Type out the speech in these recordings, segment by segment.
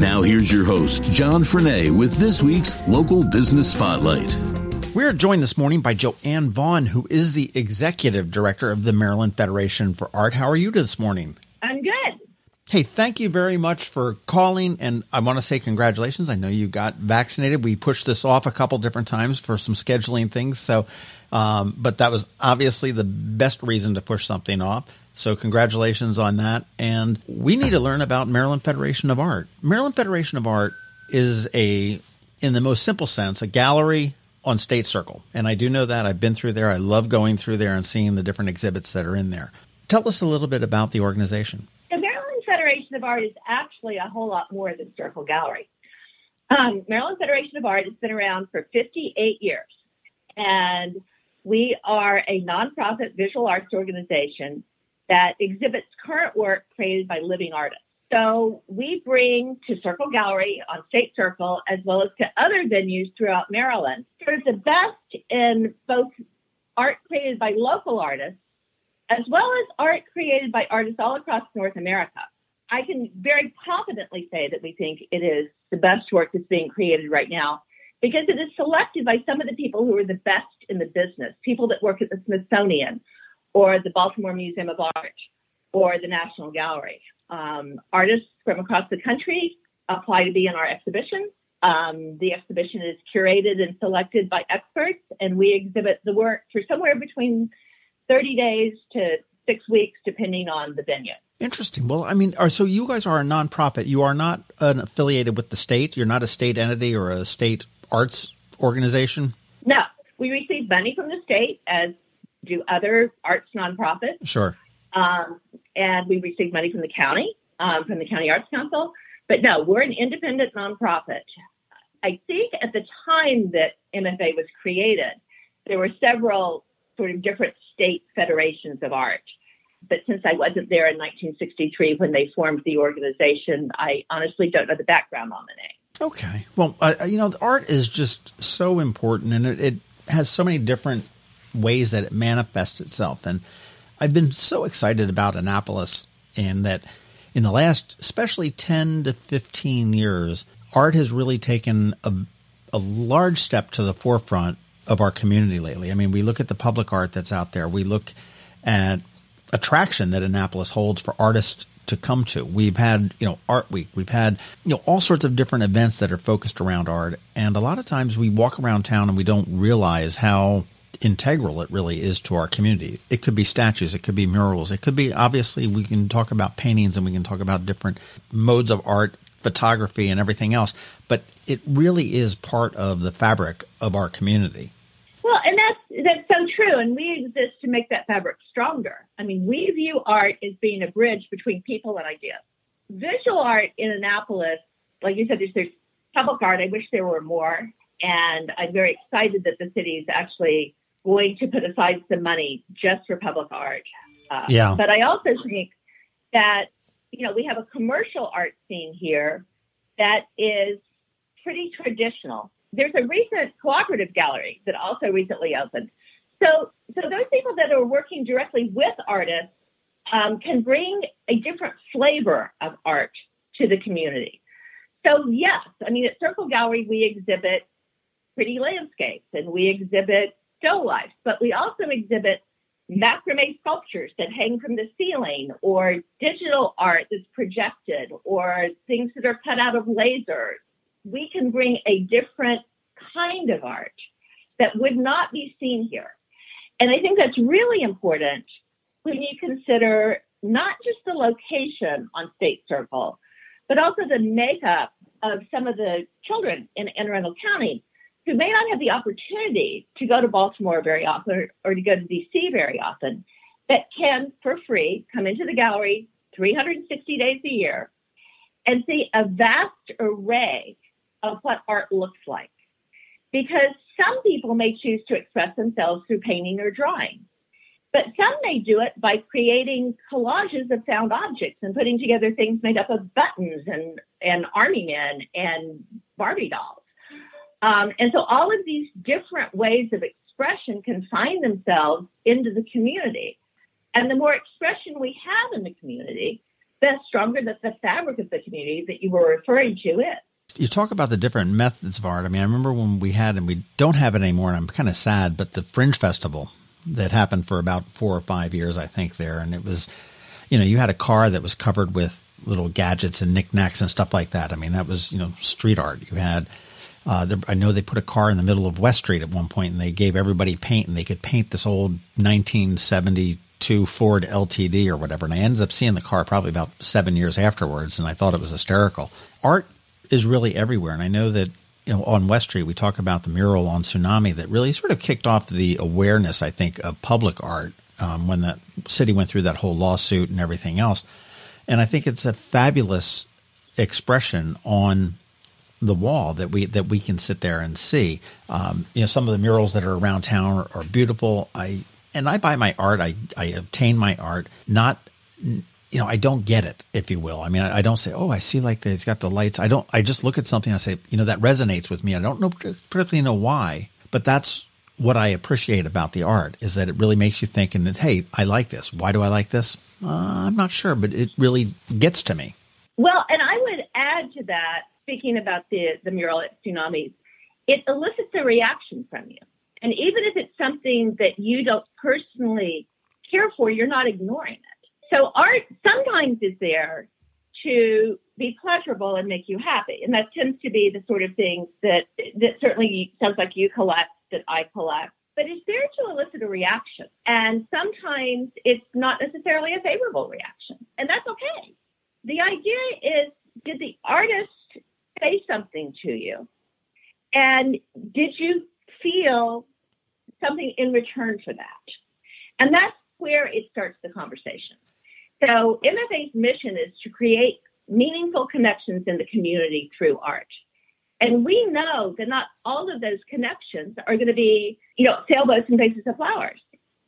Now, here's your host, John Frenaye, with this week's Local Business Spotlight. We're joined this morning by Joann Vaughan, who is the executive director of the Maryland Federation for Art. How are you this morning? I'm good. Hey, thank you very much for calling. And I want to say congratulations. I know you got vaccinated. We pushed this off a couple different times for some scheduling things. So, um, but that was obviously the best reason to push something off. So, congratulations on that. And we need to learn about Maryland Federation of Art. Maryland Federation of Art is a, in the most simple sense, a gallery on State Circle. And I do know that. I've been through there. I love going through there and seeing the different exhibits that are in there. Tell us a little bit about the organization. The Maryland Federation of Art is actually a whole lot more than Circle Gallery. Um, Maryland Federation of Art has been around for 58 years, and we are a nonprofit visual arts organization that exhibits current work created by living artists. So we bring to Circle Gallery on State Circle, as well as to other venues throughout Maryland, sort of the best in both art created by local artists, as well as art created by artists all across North America. I can very confidently say that we think it is the best work that's being created right now because it is selected by some of the people who are the best in the business, people that work at the Smithsonian or the Baltimore Museum of Art or the National Gallery. Um, artists from across the country apply to be in our exhibition. Um, the exhibition is curated and selected by experts, and we exhibit the work for somewhere between 30 days to six weeks, depending on the venue. Interesting. Well, I mean, are, so you guys are a nonprofit. You are not an affiliated with the state. You're not a state entity or a state arts organization. No, we receive money from the state, as do other arts nonprofits. Sure. Um, and we receive money from the county, um, from the County Arts Council. But no, we're an independent nonprofit. I think at the time that MFA was created, there were several sort of different state federations of art. But since I wasn't there in 1963 when they formed the organization, I honestly don't know the background on the name. Okay. Well, uh, you know, art is just so important and it, it has so many different ways that it manifests itself. And I've been so excited about Annapolis and that in the last, especially 10 to 15 years, art has really taken a, a large step to the forefront of our community lately. I mean, we look at the public art that's out there. We look at attraction that Annapolis holds for artists to come to. We've had, you know, art week. We've had, you know, all sorts of different events that are focused around art. And a lot of times we walk around town and we don't realize how integral it really is to our community. It could be statues, it could be murals, it could be obviously we can talk about paintings and we can talk about different modes of art, photography and everything else, but it really is part of the fabric of our community. Well, and that's that's so true and we exist to make that fabric stronger. I mean, we view art as being a bridge between people and ideas. Visual art in Annapolis, like you said, there's, there's public art. I wish there were more. And I'm very excited that the city is actually going to put aside some money just for public art. Uh, yeah. But I also think that, you know, we have a commercial art scene here that is pretty traditional. There's a recent cooperative gallery that also recently opened. So, so those people that are working directly with artists um, can bring a different flavor of art to the community. So, yes, I mean, at Circle Gallery, we exhibit pretty landscapes and we exhibit still life, but we also exhibit macrame sculptures that hang from the ceiling or digital art that's projected or things that are cut out of lasers. We can bring a different kind of art that would not be seen here. And I think that's really important when you consider not just the location on State Circle, but also the makeup of some of the children in Anne Arundel County who may not have the opportunity to go to Baltimore very often or to go to DC very often, that can, for free, come into the gallery 360 days a year and see a vast array of what art looks like. because some people may choose to express themselves through painting or drawing. But some may do it by creating collages of found objects and putting together things made up of buttons and, and army men and Barbie dolls. Um, and so all of these different ways of expression can find themselves into the community. And the more expression we have in the community, the stronger that the fabric of the community that you were referring to is. You talk about the different methods of art. I mean, I remember when we had, and we don't have it anymore, and I'm kind of sad, but the Fringe Festival that happened for about four or five years, I think, there. And it was, you know, you had a car that was covered with little gadgets and knickknacks and stuff like that. I mean, that was, you know, street art. You had, uh, I know they put a car in the middle of West Street at one point and they gave everybody paint and they could paint this old 1972 Ford LTD or whatever. And I ended up seeing the car probably about seven years afterwards and I thought it was hysterical. Art is really everywhere. And I know that you know, on West Street, we talk about the mural on Tsunami that really sort of kicked off the awareness, I think, of public art um, when that city went through that whole lawsuit and everything else. And I think it's a fabulous expression on the wall that we that we can sit there and see. Um, you know, some of the murals that are around town are, are beautiful. I and I buy my art. I I obtain my art not you know, I don't get it, if you will. I mean, I, don't say, oh, I see like it's got the lights. I don't, I just look at something and I say, you know, that resonates with me. I don't know particularly know why, but that's what I appreciate about the art is that it really makes you think and it's, hey, I like this. Why do I like this? Uh, I'm not sure, but it really gets to me. Well, and to that, speaking about the, the mural at Tsunamis, it elicits a reaction from you. And even if it's something that you don't personally care for, you're not ignoring it. So art sometimes is there to be pleasurable and make you happy. And that tends to be the sort of things that, that certainly sounds like you collect, that I collect. But it's there to elicit a reaction. And sometimes it's not necessarily a favorable reaction. And that's okay. The idea is did the artist say something to you? And did you feel something in return for that? And that's where it starts the conversation. So MFA's mission is to create meaningful connections in the community through art. And we know that not all of those connections are going to be, you know, sailboats and vases of flowers.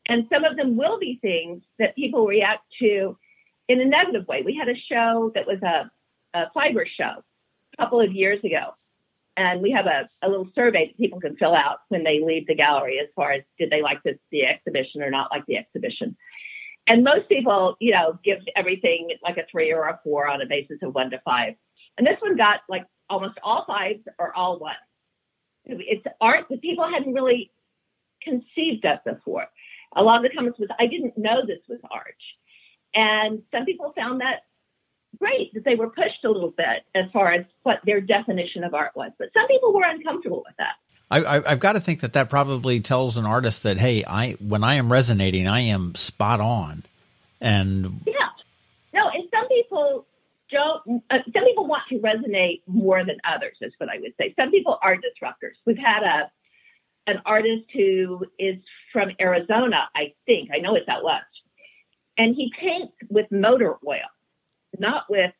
And some of them will be things that people react to in a negative way. We had a show that was a, a fiber show a couple of years ago. And we have a, a little survey that people can fill out when they leave the gallery as far as did they like the, the exhibition or not like the exhibition. And most people, you know, give everything like a three or a four on a basis of one to five. And this one got like almost all fives or all ones. It's art that people hadn't really conceived of before. A lot of the comments was, I didn't know this was art. And some people found that great that they were pushed a little bit as far as what their definition of art was. But some people were uncomfortable with that. I, have got to think that that probably tells an artist that hey, I when I am resonating, I am spot on, and yeah, no, and some people don't. Uh, some people want to resonate more than others. Is what I would say. Some people are disruptors. We've had a an artist who is from Arizona, I think. I know it's out west, and he paints with motor oil, not with.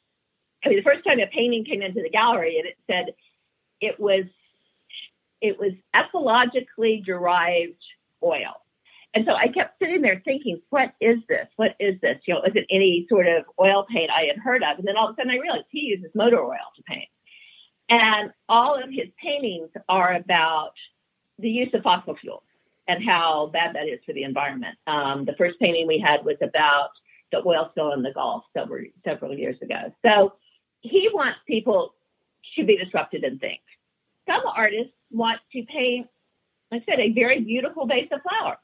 I mean, the first time a painting came into the gallery and it said it was it was ecologically derived oil. And so I kept sitting there thinking, what is this? What is this? You know, is it any sort of oil paint I had heard of? And then all of a sudden I realized he uses motor oil to paint. And all of his paintings are about the use of fossil fuels and how bad that is for the environment. Um, the first painting we had was about the oil spill in the Gulf several, several years ago. So he wants people to be disrupted and think. Some artists want to paint, like I said, a very beautiful vase of flowers.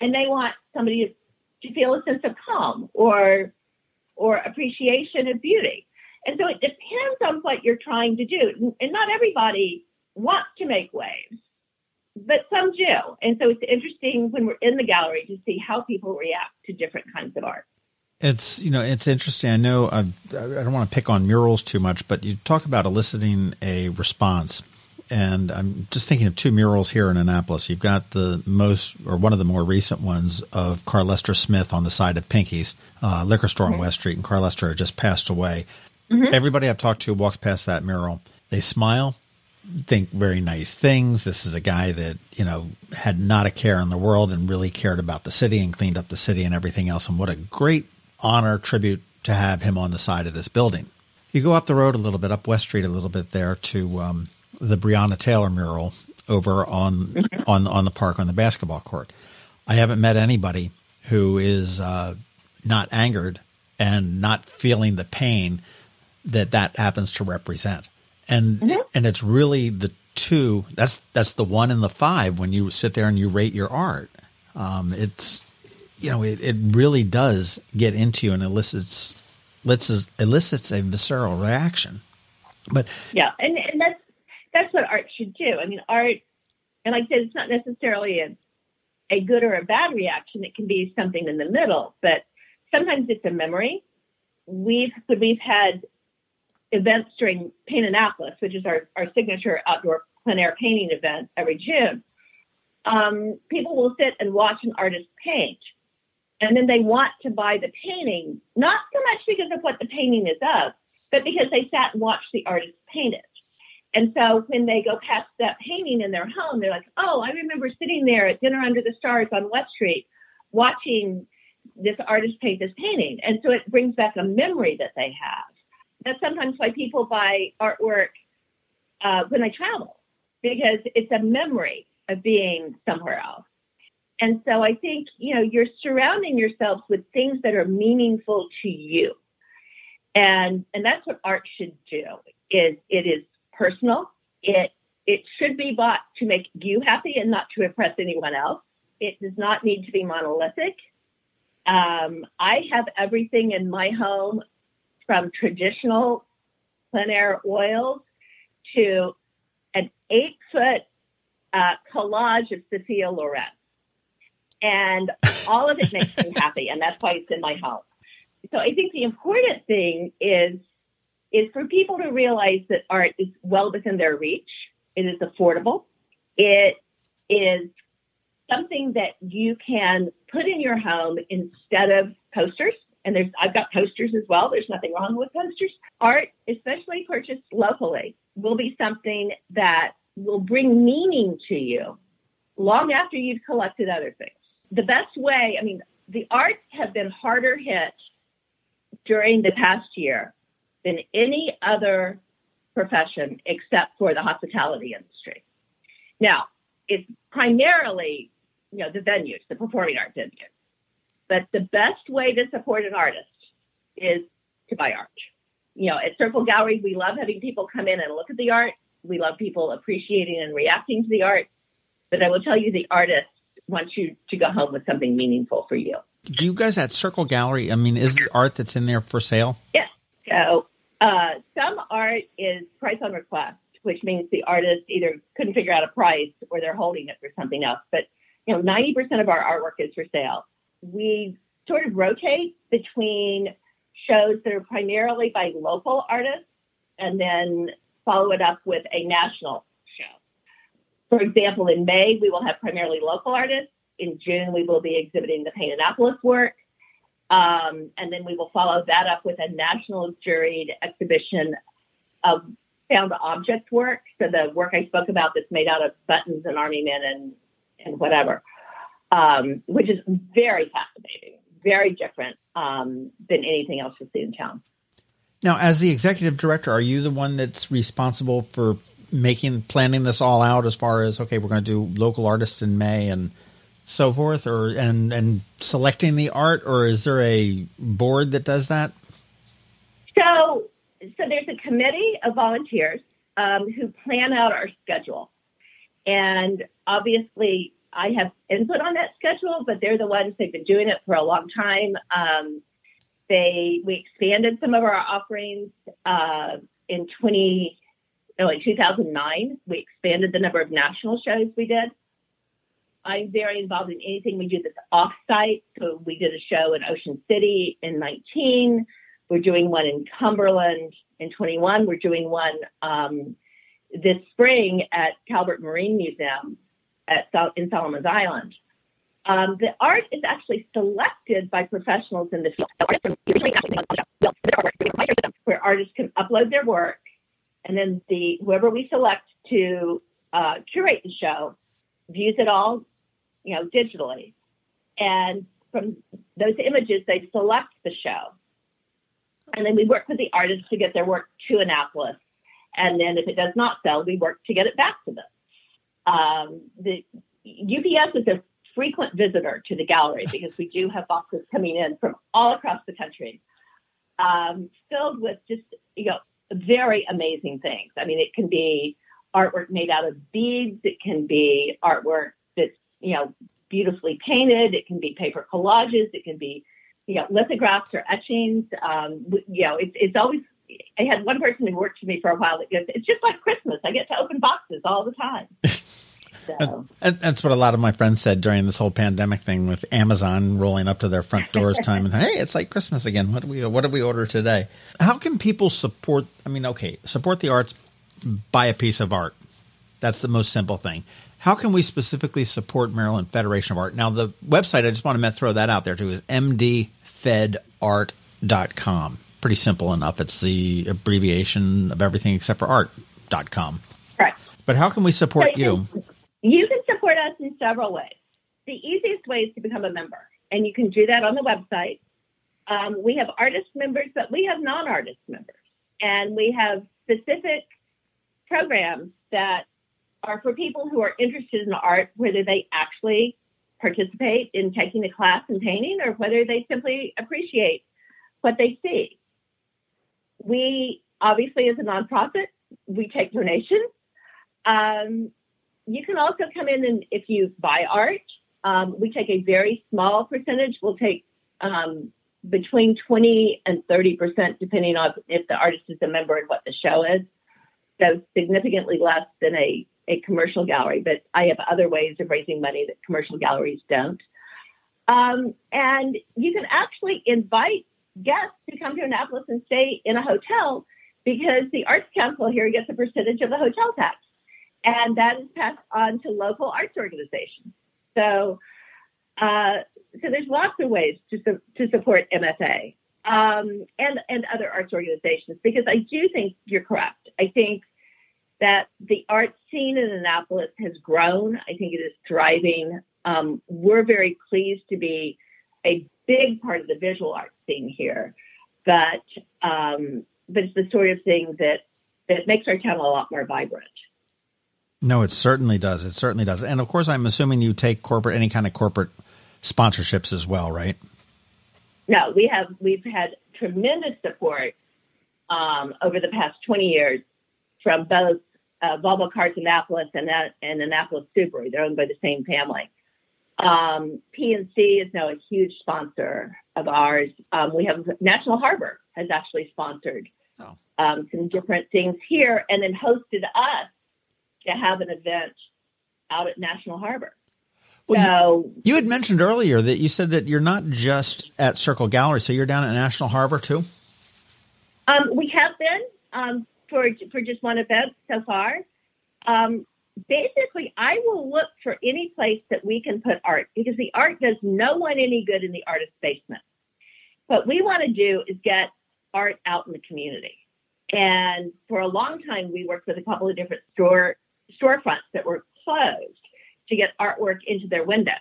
And they want somebody to feel a sense of calm or or appreciation of beauty. And so it depends on what you're trying to do. And not everybody wants to make waves, but some do. And so it's interesting when we're in the gallery to see how people react to different kinds of art. It's you know it's interesting. I know i I do not want to pick on murals too much, but you talk about eliciting a response and I'm just thinking of two murals here in Annapolis. You've got the most, or one of the more recent ones of Carl Lester Smith on the side of Pinky's uh, liquor store mm-hmm. on West Street, and Carl Lester just passed away. Mm-hmm. Everybody I've talked to walks past that mural. They smile, think very nice things. This is a guy that, you know, had not a care in the world and really cared about the city and cleaned up the city and everything else. And what a great honor, tribute to have him on the side of this building. You go up the road a little bit, up West Street a little bit there to um, the Breonna Taylor mural over on mm-hmm. on on the park on the basketball court. I haven't met anybody who is uh, not angered and not feeling the pain that that happens to represent and mm-hmm. and it's really the two. That's that's the one and the five when you sit there and you rate your art. Um, it's you know it, it really does get into you and elicits elicits elicits a visceral reaction. But yeah, and and that's that's what art should do. I mean, art, and like I said, it's not necessarily a a good or a bad reaction. It can be something in the middle, but sometimes it's a memory. We've we've had events during Paint Annapolis, which is our, our signature outdoor plein air painting event every June, um, people will sit and watch an artist paint. And then they want to buy the painting, not so much because of what the painting is of, but because they sat and watched the artist paint it. And so when they go past that painting in their home, they're like, oh, I remember sitting there at dinner under the stars on West Street watching this artist paint this painting. And so it brings back a memory that they have that's sometimes why people buy artwork uh, when they travel because it's a memory of being somewhere else. And so I think, you know, you're surrounding yourselves with things that are meaningful to you. And and that's what art should do. Is it is personal. It it should be bought to make you happy and not to impress anyone else. It does not need to be monolithic. Um, I have everything in my home from traditional plein air oils to an eight foot uh, collage of Sophia Loren. And all of it makes me happy, and that's why it's in my house. So I think the important thing is is for people to realize that art is well within their reach. It is affordable. It is something that you can put in your home instead of posters and there's I've got posters as well. There's nothing wrong with posters. Art, especially purchased locally, will be something that will bring meaning to you long after you've collected other things. The best way, I mean, the arts have been harder hit during the past year than any other profession except for the hospitality industry. Now, it's primarily, you know, the venues, the performing arts venues. But the best way to support an artist is to buy art. You know, at Circle Gallery, we love having people come in and look at the art. We love people appreciating and reacting to the art. But I will tell you, the artist wants you to go home with something meaningful for you. Do you guys at Circle Gallery? I mean, is the art that's in there for sale? Yes. So uh, some art is price on request, which means the artist either couldn't figure out a price or they're holding it for something else. But you know, 90% of our artwork is for sale we sort of rotate between shows that are primarily by local artists and then follow it up with a national show. For example, in May, we will have primarily local artists. In June, we will be exhibiting the Paint Annapolis work. Um, and then we will follow that up with a national juried exhibition of found object work. So the work I spoke about that's made out of buttons and army men and, and whatever um, which is very fascinating, very different um, than anything else you'll see in town. Now, as the executive director, are you the one that's responsible for making planning this all out as far as okay, we're going to do local artists in May and so forth, or and and selecting the art, or is there a board that does that? So, so there's a committee of volunteers um, who plan out our schedule, and obviously I have input on that schedule, but they're the ones they've been doing it for a long time. Um, they we expanded some of our offerings uh, in 20 no, in 2009. We expanded the number of national shows we did. I'm very involved in anything we do that's off-site. So we did a show in Ocean City in 19. We're doing one in Cumberland in 21. We're doing one um, this spring at Calvert Marine Museum at in Solomons Island. Um, the art is actually selected by professionals in the field, where artists can upload their work, and then the whoever we select to uh, curate the show, views it all, you know, digitally, and from those images they select the show, and then we work with the artists to get their work to Annapolis, and then if it does not sell, we work to get it back to them. Um, the UPS is a frequent visitor to the gallery because we do have boxes coming in from all across the country, um, filled with just you know very amazing things. I mean, it can be artwork made out of beads. It can be artwork that's you know beautifully painted. It can be paper collages. It can be you know lithographs or etchings. Um, you know, it's it's always. I had one person who worked for me for a while that goes, "It's just like Christmas. I get to open boxes all the time." So. That's what a lot of my friends said during this whole pandemic thing with Amazon rolling up to their front doors time and hey, it's like Christmas again. What do we what do we order today? How can people support I mean, okay, support the arts, buy a piece of art. That's the most simple thing. How can we specifically support Maryland Federation of Art? Now the website I just want to throw that out there too is mdfedart.com. Pretty simple enough. It's the abbreviation of everything except for art.com. Right. But how can we support you? You can support us in several ways. The easiest way is to become a member, and you can do that on the website. Um, we have artist members, but we have non artist members, and we have specific programs that are for people who are interested in art, whether they actually participate in taking a class in painting or whether they simply appreciate what they see. We obviously, as a nonprofit, we take donations. Um, you can also come in and if you buy art, um, we take a very small percentage. We'll take um, between 20 and 30 percent, depending on if the artist is a member and what the show is. So significantly less than a, a commercial gallery, but I have other ways of raising money that commercial galleries don't. Um, and you can actually invite guests to come to Annapolis and stay in a hotel because the Arts Council here gets a percentage of the hotel tax and that is passed on to local arts organizations. So, uh, so there's lots of ways to su- to support MFA um, and and other arts organizations because I do think you're correct. I think that the art scene in Annapolis has grown. I think it is thriving. Um, we're very pleased to be a big part of the visual art scene here, but um, but it's the sort of thing that that makes our town a lot more vibrant. No, it certainly does. It certainly does. And of course, I'm assuming you take corporate any kind of corporate sponsorships as well, right? No, we have we've had tremendous support um, over the past 20 years from both uh, Volvo Cars Annapolis and, that, and Annapolis Subaru. They're owned by the same family. Um, PNC is now a huge sponsor of ours. Um, we have National Harbor has actually sponsored oh. um, some different things here and then hosted us to have an event out at National Harbor. Well, so you, you, had mentioned earlier that you said that you're not just at Circle Gallery, so you're down at National Harbor too. Um, we have been um, for for just one event so far. Um, basically, I will look for any place that we can put art because the art does no one any good in the artist's basement. What we want to do is get art out in the community. And for a long time, we worked with a couple of different store storefronts that were closed to get artwork into their windows.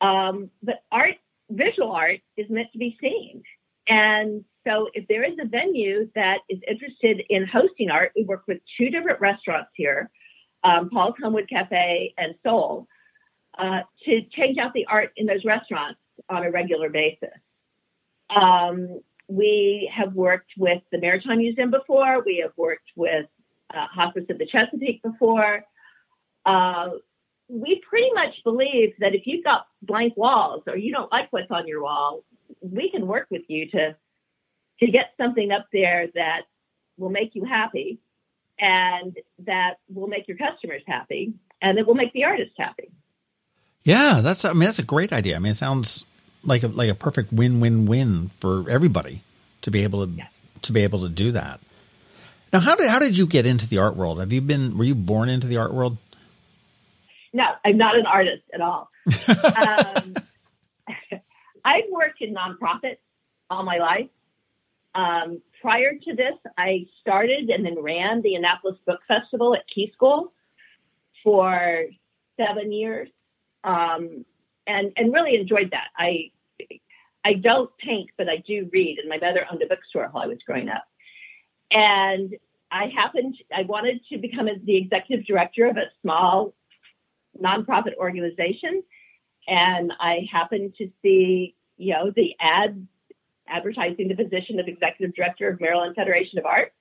Um, but art, visual art, is meant to be seen. And so, if there is a venue that is interested in hosting art, we work with two different restaurants here, um, Paul's Homewood Cafe and Soul, uh, to change out the art in those restaurants on a regular basis. Um, we have worked with the Maritime Museum before. We have worked with uh, Hospice of the Chesapeake before. Uh, we pretty much believe that if you've got blank walls or you don't like what's on your wall, we can work with you to to get something up there that will make you happy and that will make your customers happy and that will make the artist happy. Yeah, that's I mean that's a great idea. I mean it sounds like a like a perfect win-win-win for everybody to be able to to be able to do that. Now, how did how did you get into the art world? Have you been were you born into the art world? No, I'm not an artist at all. um, I've worked in nonprofits all my life. Um, prior to this, I started and then ran the Annapolis Book Festival at Key School for seven years, um, and and really enjoyed that. I I don't paint, but I do read, and my mother owned a bookstore while I was growing up, and I happened I wanted to become the executive director of a small nonprofit organization, and I happened to see you know the ad advertising the position of executive director of Maryland Federation of Arts.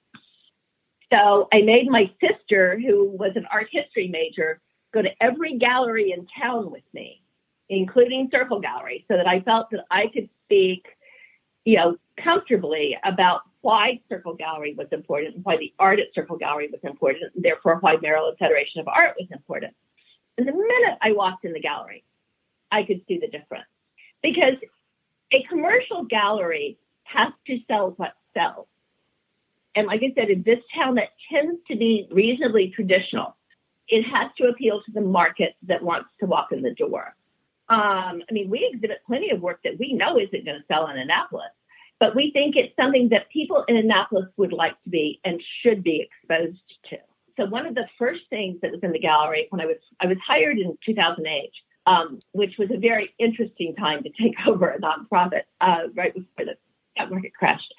So I made my sister, who was an art history major, go to every gallery in town with me, including Circle Gallery, so that I felt that I could speak, you know, comfortably about why Circle Gallery was important and why the art at Circle Gallery was important, and therefore why Maryland Federation of Art was important. And the minute I walked in the gallery, I could see the difference. Because a commercial gallery has to sell what sells. And like I said, in this town that tends to be reasonably traditional, it has to appeal to the market that wants to walk in the door. Um, I mean, we exhibit plenty of work that we know isn't going to sell in Annapolis, but we think it's something that people in Annapolis would like to be and should be exposed to. So one of the first things that was in the gallery when I was I was hired in 2008 um, which was a very interesting time to take over a nonprofit uh, right before the stock market crashed.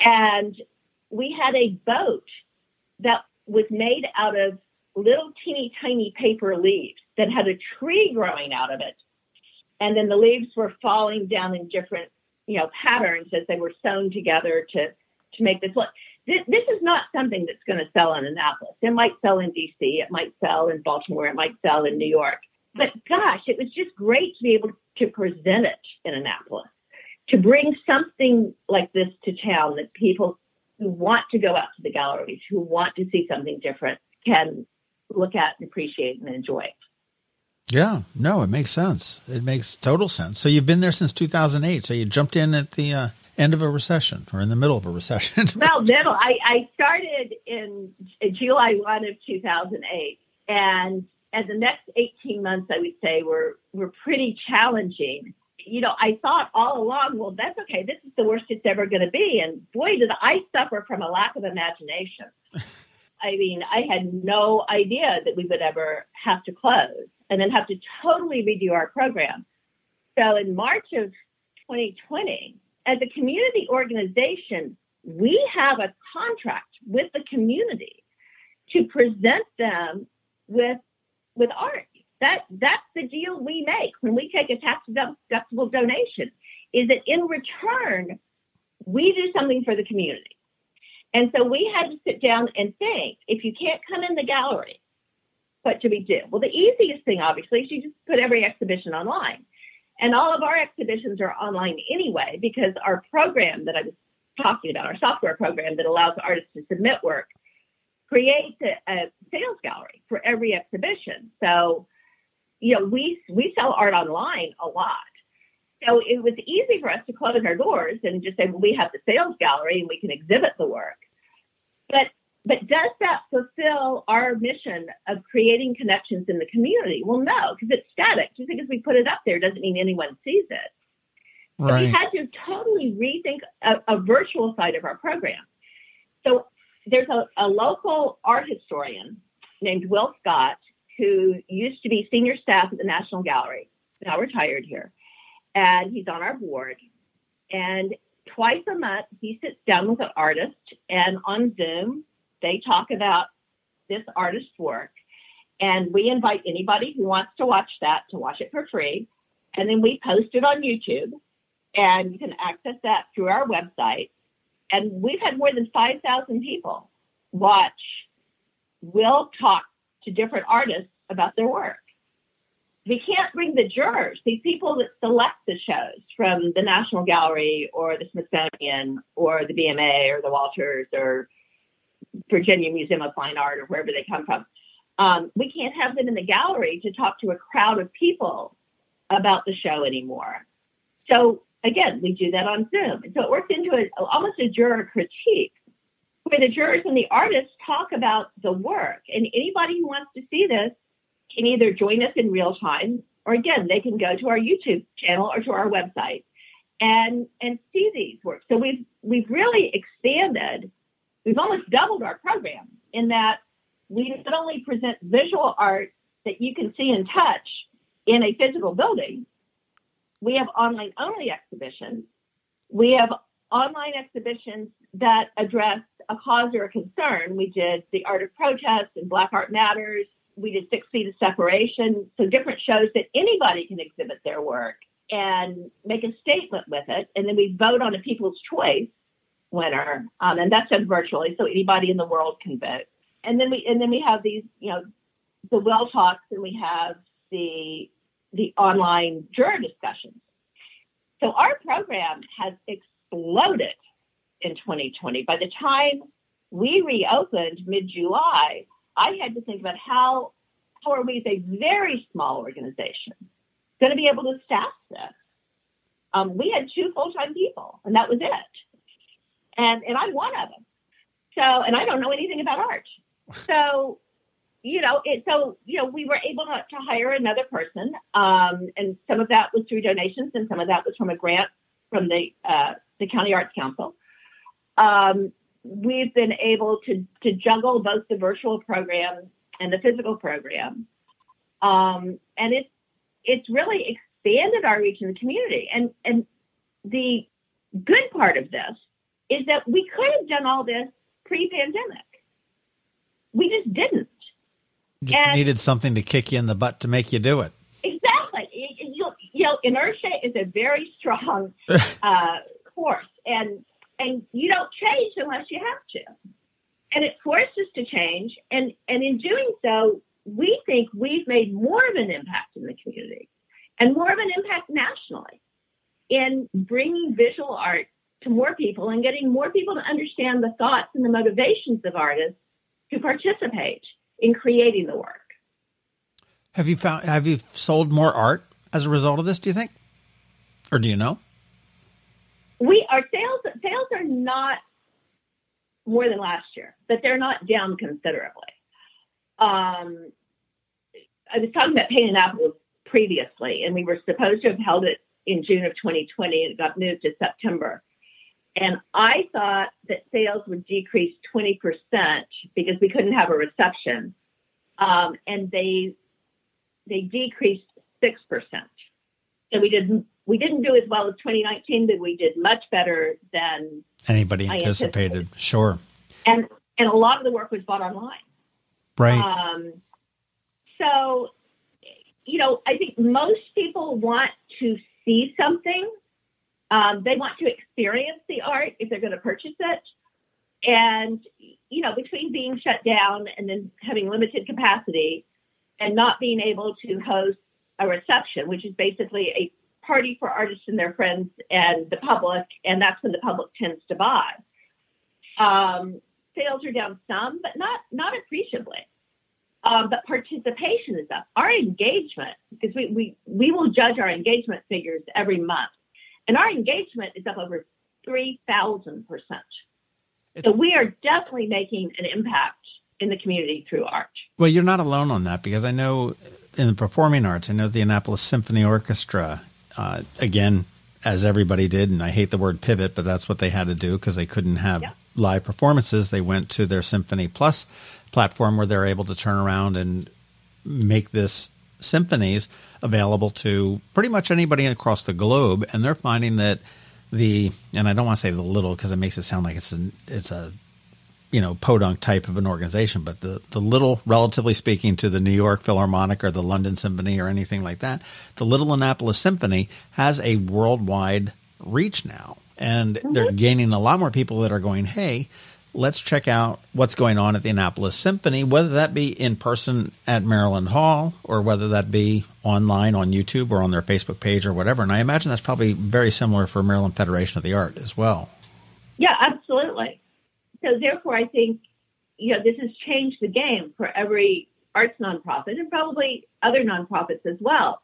And we had a boat that was made out of little teeny tiny paper leaves that had a tree growing out of it. And then the leaves were falling down in different, you know, patterns as they were sewn together to, to make this look. This, this is not something that's going to sell in Annapolis. It might sell in DC. It might sell in Baltimore. It might sell in New York but gosh, it was just great to be able to present it in Annapolis, to bring something like this to town that people who want to go out to the galleries, who want to see something different, can look at and appreciate and enjoy. Yeah, no, it makes sense. It makes total sense. So you've been there since 2008. So you jumped in at the uh, end of a recession or in the middle of a recession. well, middle. I, I started in July 1 of 2008. And and the next 18 months, I would say, were, were pretty challenging. You know, I thought all along, well, that's okay. This is the worst it's ever going to be. And boy, did I suffer from a lack of imagination. I mean, I had no idea that we would ever have to close and then have to totally redo our program. So in March of 2020, as a community organization, we have a contract with the community to present them with with art. That that's the deal we make when we take a tax deductible donation. Is that in return we do something for the community. And so we had to sit down and think: if you can't come in the gallery, what should we do? Well, the easiest thing, obviously, is you just put every exhibition online. And all of our exhibitions are online anyway because our program that I was talking about, our software program that allows artists to submit work, creates a, a sales gallery for every exhibition. So, you know, we we sell art online a lot. So it was easy for us to close our doors and just say, well, we have the sales gallery and we can exhibit the work. But but does that fulfill our mission of creating connections in the community? Well, no, because it's static. Just because we put it up there doesn't mean anyone sees it. Right. we had to totally rethink a, a virtual side of our program. So there's a, a local art historian named Will Scott who used to be senior staff at the National Gallery, now retired here, and he's on our board. And twice a month, he sits down with an artist, and on Zoom, they talk about this artist's work. And we invite anybody who wants to watch that to watch it for free. And then we post it on YouTube, and you can access that through our website. And we've had more than 5,000 people watch Will talk to different artists about their work. We can't bring the jurors, these people that select the shows from the National Gallery or the Smithsonian or the BMA or the Walters or Virginia Museum of Fine Art or wherever they come from. Um, we can't have them in the gallery to talk to a crowd of people about the show anymore. So again, we do that on Zoom. And so it works into a, almost a juror critique where the jurors and the artists talk about the work. And anybody who wants to see this can either join us in real time or again, they can go to our YouTube channel or to our website and and see these works. So we've we've really expanded. We've almost doubled our program in that we not only present visual art that you can see and touch in a physical building, we have online only exhibitions. We have online exhibitions that address a cause or a concern. We did the art of protest and Black Art Matters. We did six feet of separation. So different shows that anybody can exhibit their work and make a statement with it. And then we vote on a people's choice winner. Um, and that's done virtually. So anybody in the world can vote. And then we, and then we have these, you know, the well talks and we have the, the online juror discussions. So our program has exploded in 2020. By the time we reopened mid July, I had to think about how, how are we as a very small organization going to be able to staff this? Um, we had two full time people, and that was it. And, and I'm one of them. So, and I don't know anything about art. So, you know, it, so, you know, we were able to, to hire another person. Um, and some of that was through donations and some of that was from a grant from the, uh, the County Arts Council. Um, we've been able to, to juggle both the virtual program and the physical program. Um, and it's, it's really expanded our reach in the community. And, and the good part of this is that we could have done all this pre pandemic. We just didn't. Just and needed something to kick you in the butt to make you do it. Exactly. You, you know, inertia is a very strong uh, force. And and you don't change unless you have to. And it forced us to change. And, and in doing so, we think we've made more of an impact in the community and more of an impact nationally in bringing visual art to more people and getting more people to understand the thoughts and the motivations of artists to participate in creating the work. Have you found have you sold more art as a result of this, do you think? Or do you know? we our sales sales are not more than last year, but they're not down considerably. Um, I was talking about Paint Annapolis previously, and we were supposed to have held it in June of 2020, and it got moved to September. And I thought that sales would decrease 20% because we couldn't have a reception. Um, and they they decreased 6%. So we didn't we didn't do as well as 2019, but we did much better than anybody anticipated. anticipated. Sure. And and a lot of the work was bought online. Right. Um, so, you know, I think most people want to see something. Um, they want to experience the art if they're going to purchase it. And, you know, between being shut down and then having limited capacity and not being able to host a reception, which is basically a party for artists and their friends and the public, and that's when the public tends to buy. Um, sales are down some, but not not appreciably. Um, but participation is up. Our engagement, because we, we we will judge our engagement figures every month, and our engagement is up over three thousand percent. So we are definitely making an impact in the community through art. Well, you're not alone on that because I know in the performing arts, I know the Annapolis Symphony Orchestra uh, again, as everybody did, and I hate the word pivot, but that's what they had to do because they couldn't have yeah. live performances. They went to their Symphony Plus platform where they're able to turn around and make this symphonies available to pretty much anybody across the globe. And they're finding that the, and I don't want to say the little because it makes it sound like it's a, it's a you know podunk type of an organization, but the the little, relatively speaking, to the New York Philharmonic or the London Symphony or anything like that, the Little Annapolis Symphony has a worldwide reach now, and mm-hmm. they're gaining a lot more people that are going, hey. Let's check out what's going on at the Annapolis Symphony, whether that be in person at Maryland Hall or whether that be online on YouTube or on their Facebook page or whatever. And I imagine that's probably very similar for Maryland Federation of the Art as well. Yeah, absolutely so therefore, I think you know this has changed the game for every arts nonprofit and probably other nonprofits as well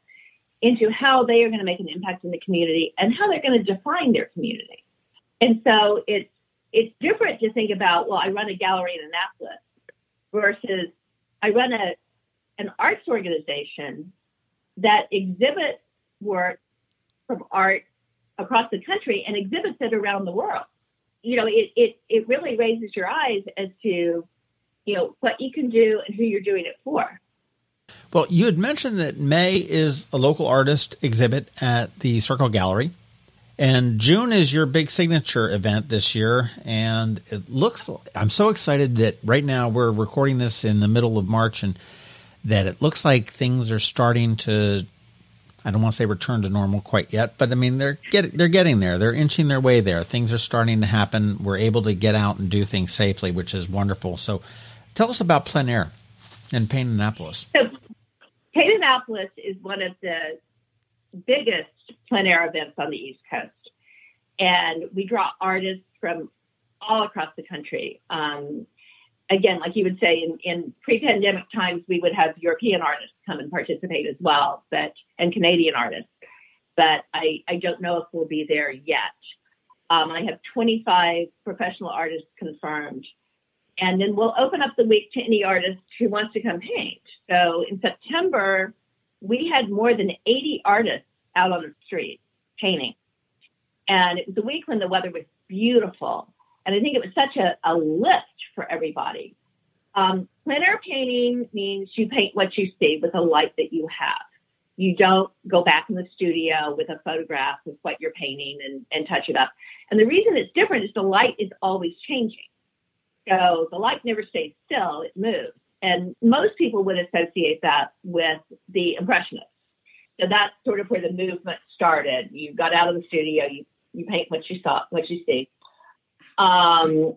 into how they are going to make an impact in the community and how they're going to define their community. And so it's it's different to think about well, I run a gallery in Annapolis versus I run a an arts organization that exhibits work from art across the country and exhibits it around the world. You know, it, it, it really raises your eyes as to, you know, what you can do and who you're doing it for. Well, you had mentioned that May is a local artist exhibit at the Circle Gallery. And June is your big signature event this year. And it looks, I'm so excited that right now we're recording this in the middle of March and that it looks like things are starting to, I don't want to say return to normal quite yet, but I mean, they're get, they're getting there. They're inching their way there. Things are starting to happen. We're able to get out and do things safely, which is wonderful. So tell us about plein air and Paint Annapolis. So Paint Annapolis is one of the biggest plein air events on the East Coast. And we draw artists from all across the country. Um, again, like you would say, in, in pre-pandemic times, we would have European artists come and participate as well, but and Canadian artists. But I, I don't know if we'll be there yet. Um, I have 25 professional artists confirmed, and then we'll open up the week to any artist who wants to come paint. So in September, we had more than 80 artists out on the street painting. And it was a week when the weather was beautiful. And I think it was such a, a lift for everybody. Um, plein air painting means you paint what you see with a light that you have. You don't go back in the studio with a photograph of what you're painting and, and touch it up. And the reason it's different is the light is always changing. So the light never stays still, it moves. And most people would associate that with the Impressionists. So that's sort of where the movement started. You got out of the studio, you, you paint what you saw, what you see. Um,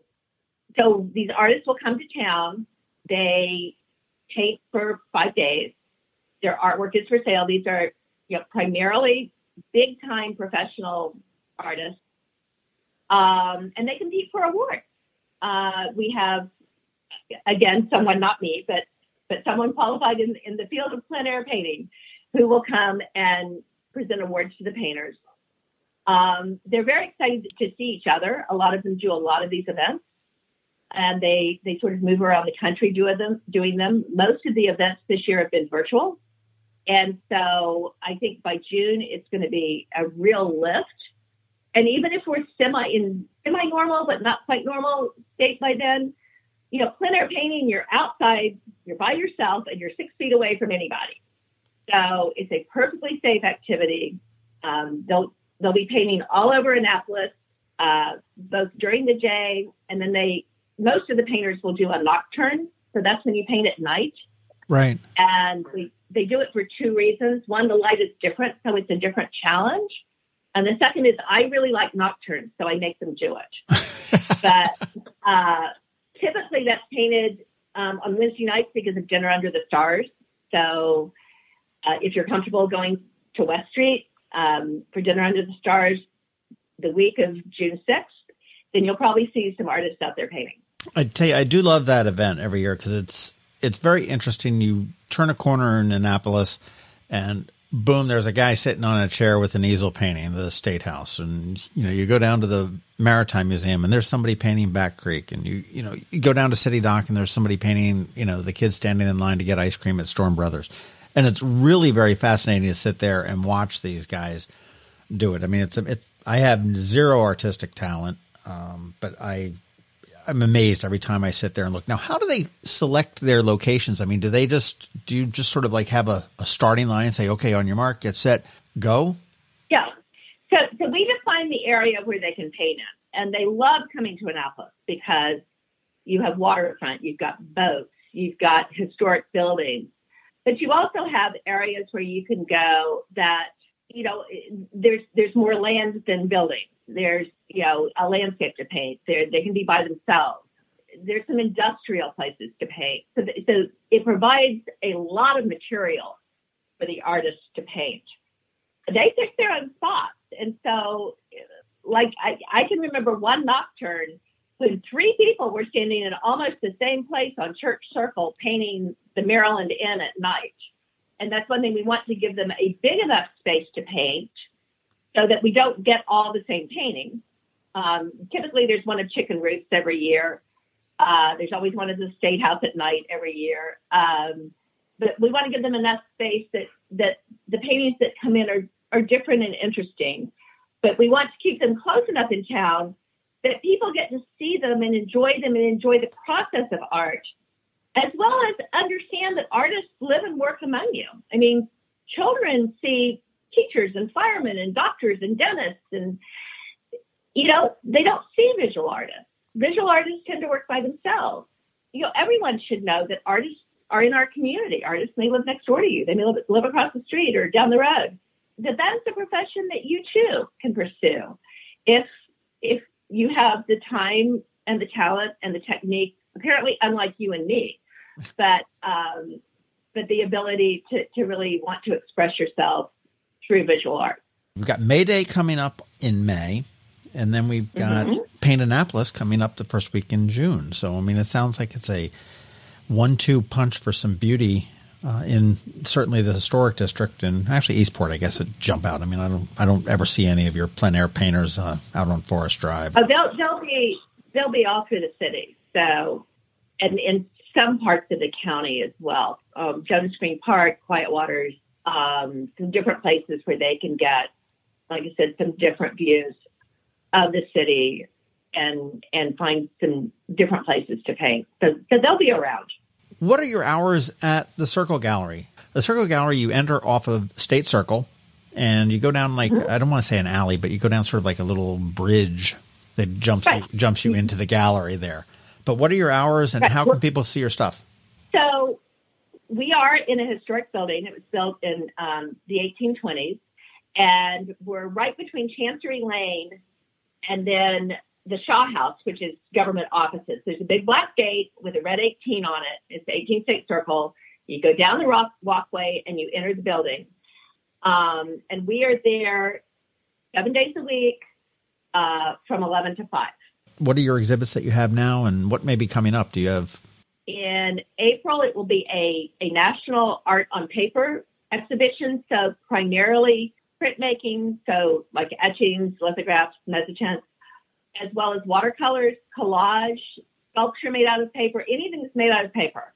so these artists will come to town. They paint for five days. Their artwork is for sale. These are you know, primarily big time professional artists. Um, and they compete for awards. Uh, we have, again, someone, not me, but, but someone qualified in, in the field of plein air painting who will come and present awards to the painters. Um, they're very excited to see each other. A lot of them do a lot of these events, and they they sort of move around the country doing them. Doing them. Most of the events this year have been virtual, and so I think by June it's going to be a real lift. And even if we're semi in semi normal but not quite normal state by then, you know, plein air painting, you're outside, you're by yourself, and you're six feet away from anybody. So it's a perfectly safe activity. Um, they'll they'll be painting all over Annapolis, uh, both during the day and then they most of the painters will do a nocturne. So that's when you paint at night. Right. And we, they do it for two reasons. One, the light is different, so it's a different challenge. And the second is I really like nocturnes, so I make them do it. but uh, typically that's painted um, on Wednesday nights because of Dinner Under the Stars. So uh, if you're comfortable going to West Street um, for Dinner Under the Stars the week of June 6th, then you'll probably see some artists out there painting. I tell you, I do love that event every year because it's it's very interesting. You turn a corner in Annapolis, and boom, there's a guy sitting on a chair with an easel painting the State House, and you know you go down to the Maritime Museum, and there's somebody painting Back Creek, and you you know you go down to City Dock, and there's somebody painting you know the kids standing in line to get ice cream at Storm Brothers and it's really very fascinating to sit there and watch these guys do it. I mean, it's it's I have zero artistic talent, um, but I I'm amazed every time I sit there and look. Now, how do they select their locations? I mean, do they just do you just sort of like have a, a starting line and say, okay, on your mark, get set, go? Yeah. So, so we define the area where they can paint in, and they love coming to Annapolis because you have waterfront, you've got boats, you've got historic buildings, but you also have areas where you can go that, you know, there's there's more land than buildings. There's, you know, a landscape to paint. There they can be by themselves. There's some industrial places to paint. So, so it provides a lot of material for the artists to paint. They pick their own spots. And so, like, I, I can remember one nocturne when three people were standing in almost the same place on Church Circle painting the Maryland Inn at night. And that's one thing we want to give them a big enough space to paint so that we don't get all the same paintings. Um, typically, there's one of Chicken Roost every year. Uh, there's always one of the State House at night every year. Um, but we want to give them enough space that, that the paintings that come in are, are different and interesting. but we want to keep them close enough in town that people get to see them and enjoy them and enjoy the process of art, as well as understand that artists live and work among you. I mean, children see teachers and firemen and doctors and dentists and you know they don't see visual artists. Visual artists tend to work by themselves. You know everyone should know that artists are in our community. Artists may live next door to you. They may live, across the street or down the road. That that's a profession that you too can pursue. If if you have the time and the talent and the technique apparently unlike you and me but um, but the ability to, to really want to express yourself through visual art. We've got May Day coming up in May, and then we've got mm-hmm. Paint Annapolis coming up the first week in June. So, I mean, it sounds like it's a one-two punch for some beauty uh, in certainly the historic district and actually Eastport. I guess it jump out. I mean, I don't, I don't ever see any of your plein air painters uh, out on Forest Drive. Oh, they'll, they'll be, they'll be all through the city. So, and in some parts of the county as well. Um, Jonas Green Park, Quiet Waters, um, some different places where they can get, like I said, some different views of the city and and find some different places to paint. So, so they'll be around. What are your hours at the Circle Gallery? The Circle Gallery, you enter off of State Circle, and you go down like mm-hmm. I don't want to say an alley, but you go down sort of like a little bridge that jumps right. jumps you into the gallery there. But what are your hours, and right. how can people see your stuff? So we are in a historic building. It was built in um, the 1820s, and we're right between Chancery Lane and then the Shaw House, which is government offices. There's a big black gate with a red 18 on it. It's the 18 State Circle. You go down the rock walkway and you enter the building. Um, and we are there seven days a week uh, from 11 to 5. What are your exhibits that you have now, and what may be coming up? Do you have in April, it will be a, a national art on paper exhibition. So primarily printmaking, so like etchings, lithographs, mezzotint, as well as watercolors, collage, sculpture made out of paper, anything that's made out of paper.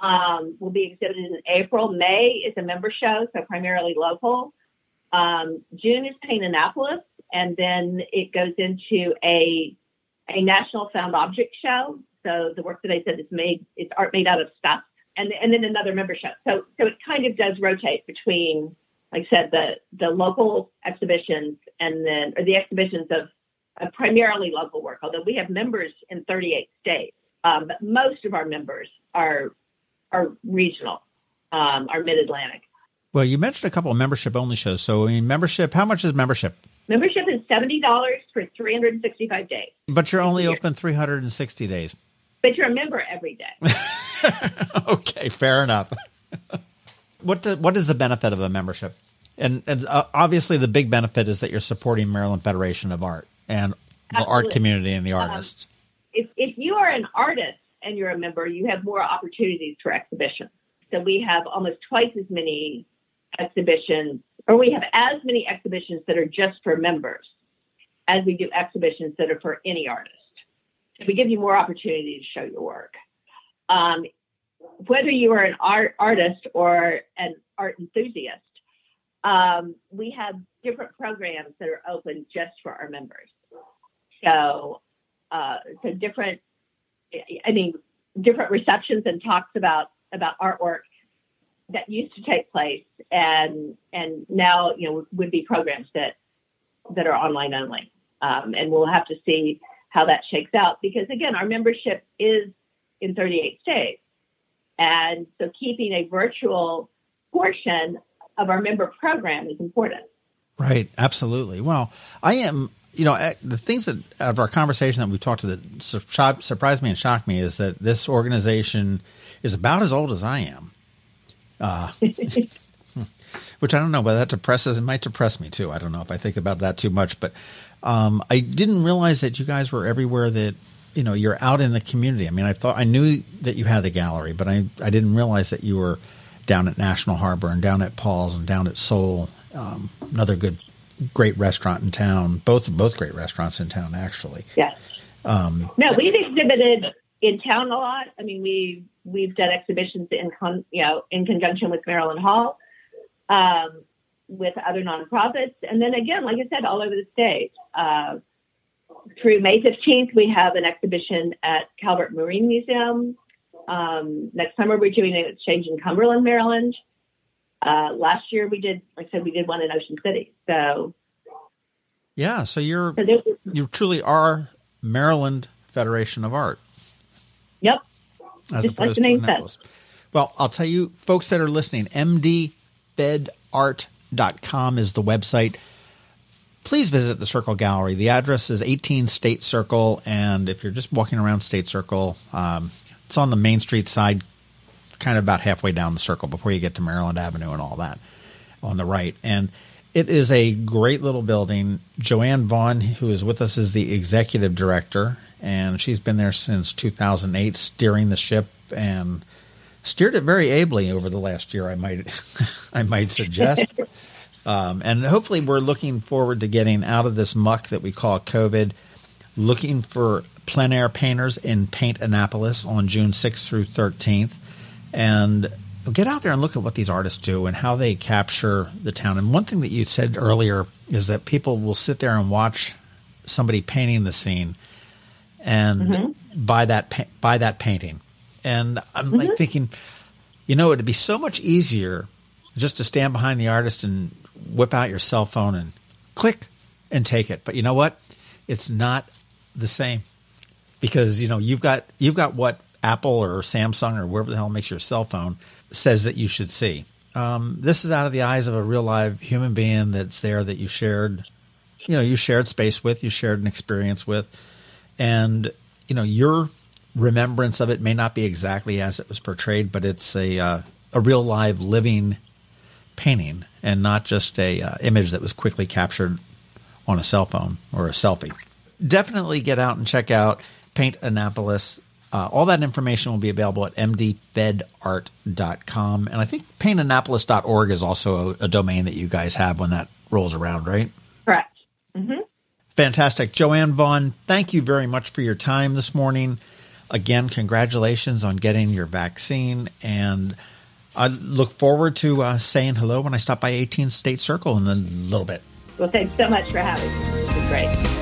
Um, will be exhibited in April. May is a member show, so primarily local. Um, June is Paint Annapolis, and then it goes into a a national found object show so the work that I said is made, it's art made out of stuff, and and then another membership. So so it kind of does rotate between, like I said, the the local exhibitions and then or the exhibitions of, of primarily local work. Although we have members in 38 states, um, but most of our members are are regional, um, are mid Atlantic. Well, you mentioned a couple of membership only shows. So, I mean, membership, how much is membership? Membership is $70 for 365 days. But you're only open 360 days but you're a member every day. okay, fair enough. what do, what is the benefit of a membership? And, and uh, obviously, the big benefit is that you're supporting Maryland Federation of Art and Absolutely. the art community and the um, artists. Um, if, if you are an artist and you're a member, you have more opportunities for exhibitions. So we have almost twice as many exhibitions, or we have as many exhibitions that are just for members as we do exhibitions that are for any artist So we give you more opportunity to show your work. Um, whether you are an art artist or an art enthusiast, um, we have different programs that are open just for our members. So, uh, so different, I mean, different receptions and talks about about artwork that used to take place, and and now you know would be programs that that are online only, um, and we'll have to see how that shakes out because again, our membership is in 38 states. And so keeping a virtual portion of our member program is important. Right, absolutely. Well, I am, you know, eh, the things that out of our conversation that we've talked to that surprised me and shocked me is that this organization is about as old as I am. Uh, which I don't know, but that depresses, it might depress me too. I don't know if I think about that too much, but um, I didn't realize that you guys were everywhere that you know you're out in the community. I mean, I thought I knew that you had the gallery, but I I didn't realize that you were down at National Harbor and down at Paul's and down at Seoul, um, another good great restaurant in town. Both both great restaurants in town, actually. Yes. Um, no, we've exhibited in town a lot. I mean, we we've done exhibitions in con, you know in conjunction with Maryland Hall. Um, with other nonprofits. And then again, like I said, all over the state. Uh, through May 15th, we have an exhibition at Calvert Marine Museum. Um, next summer, we're doing an exchange in Cumberland, Maryland. Uh, last year, we did, like I said, we did one in Ocean City. So, yeah, so you're so you truly are Maryland Federation of Art. Yep, as Just like the name says. Well, I'll tell you, folks that are listening, mdfedart.com is the website please visit the Circle Gallery. The address is 18 State Circle, and if you're just walking around State Circle, um, it's on the Main Street side, kind of about halfway down the circle before you get to Maryland Avenue and all that on the right. And it is a great little building. Joann Vaughan, who is with us, is the executive director, and she's been there since 2008, steering the ship and steered it very ably over the last year. I might, I might suggest. Um, and hopefully, we're looking forward to getting out of this muck that we call COVID, looking for plein air painters in Paint Annapolis on June 6th through 13th. And get out there and look at what these artists do and how they capture the town. And one thing that you said earlier is that people will sit there and watch somebody painting the scene and mm-hmm. buy that buy that painting. And I'm mm-hmm. like thinking, you know, it'd be so much easier just to stand behind the artist and whip out your cell phone and click and take it. But you know what? It's not the same because you know you've got you've got what Apple or Samsung or wherever the hell makes your cell phone says that you should see. Um, this is out of the eyes of a real live human being that's there that you shared, you know, you shared space with, you shared an experience with, and you know your remembrance of it may not be exactly as it was portrayed, but it's a uh, a real live living painting and not just a uh, image that was quickly captured on a cell phone or a selfie. Definitely get out and check out Paint Annapolis. Uh, all that information will be available at mdfedart.com. And I think paintannapolis.org is also a, a domain that you guys have when that rolls around, right? Correct. Mm-hmm. Fantastic. Joann Vaughan, thank you very much for your time this morning. Again, congratulations on getting your vaccine. And I look forward to uh, saying hello when I stop by 18 State Circle in a little bit. Well, thanks so much for having me. It's been great.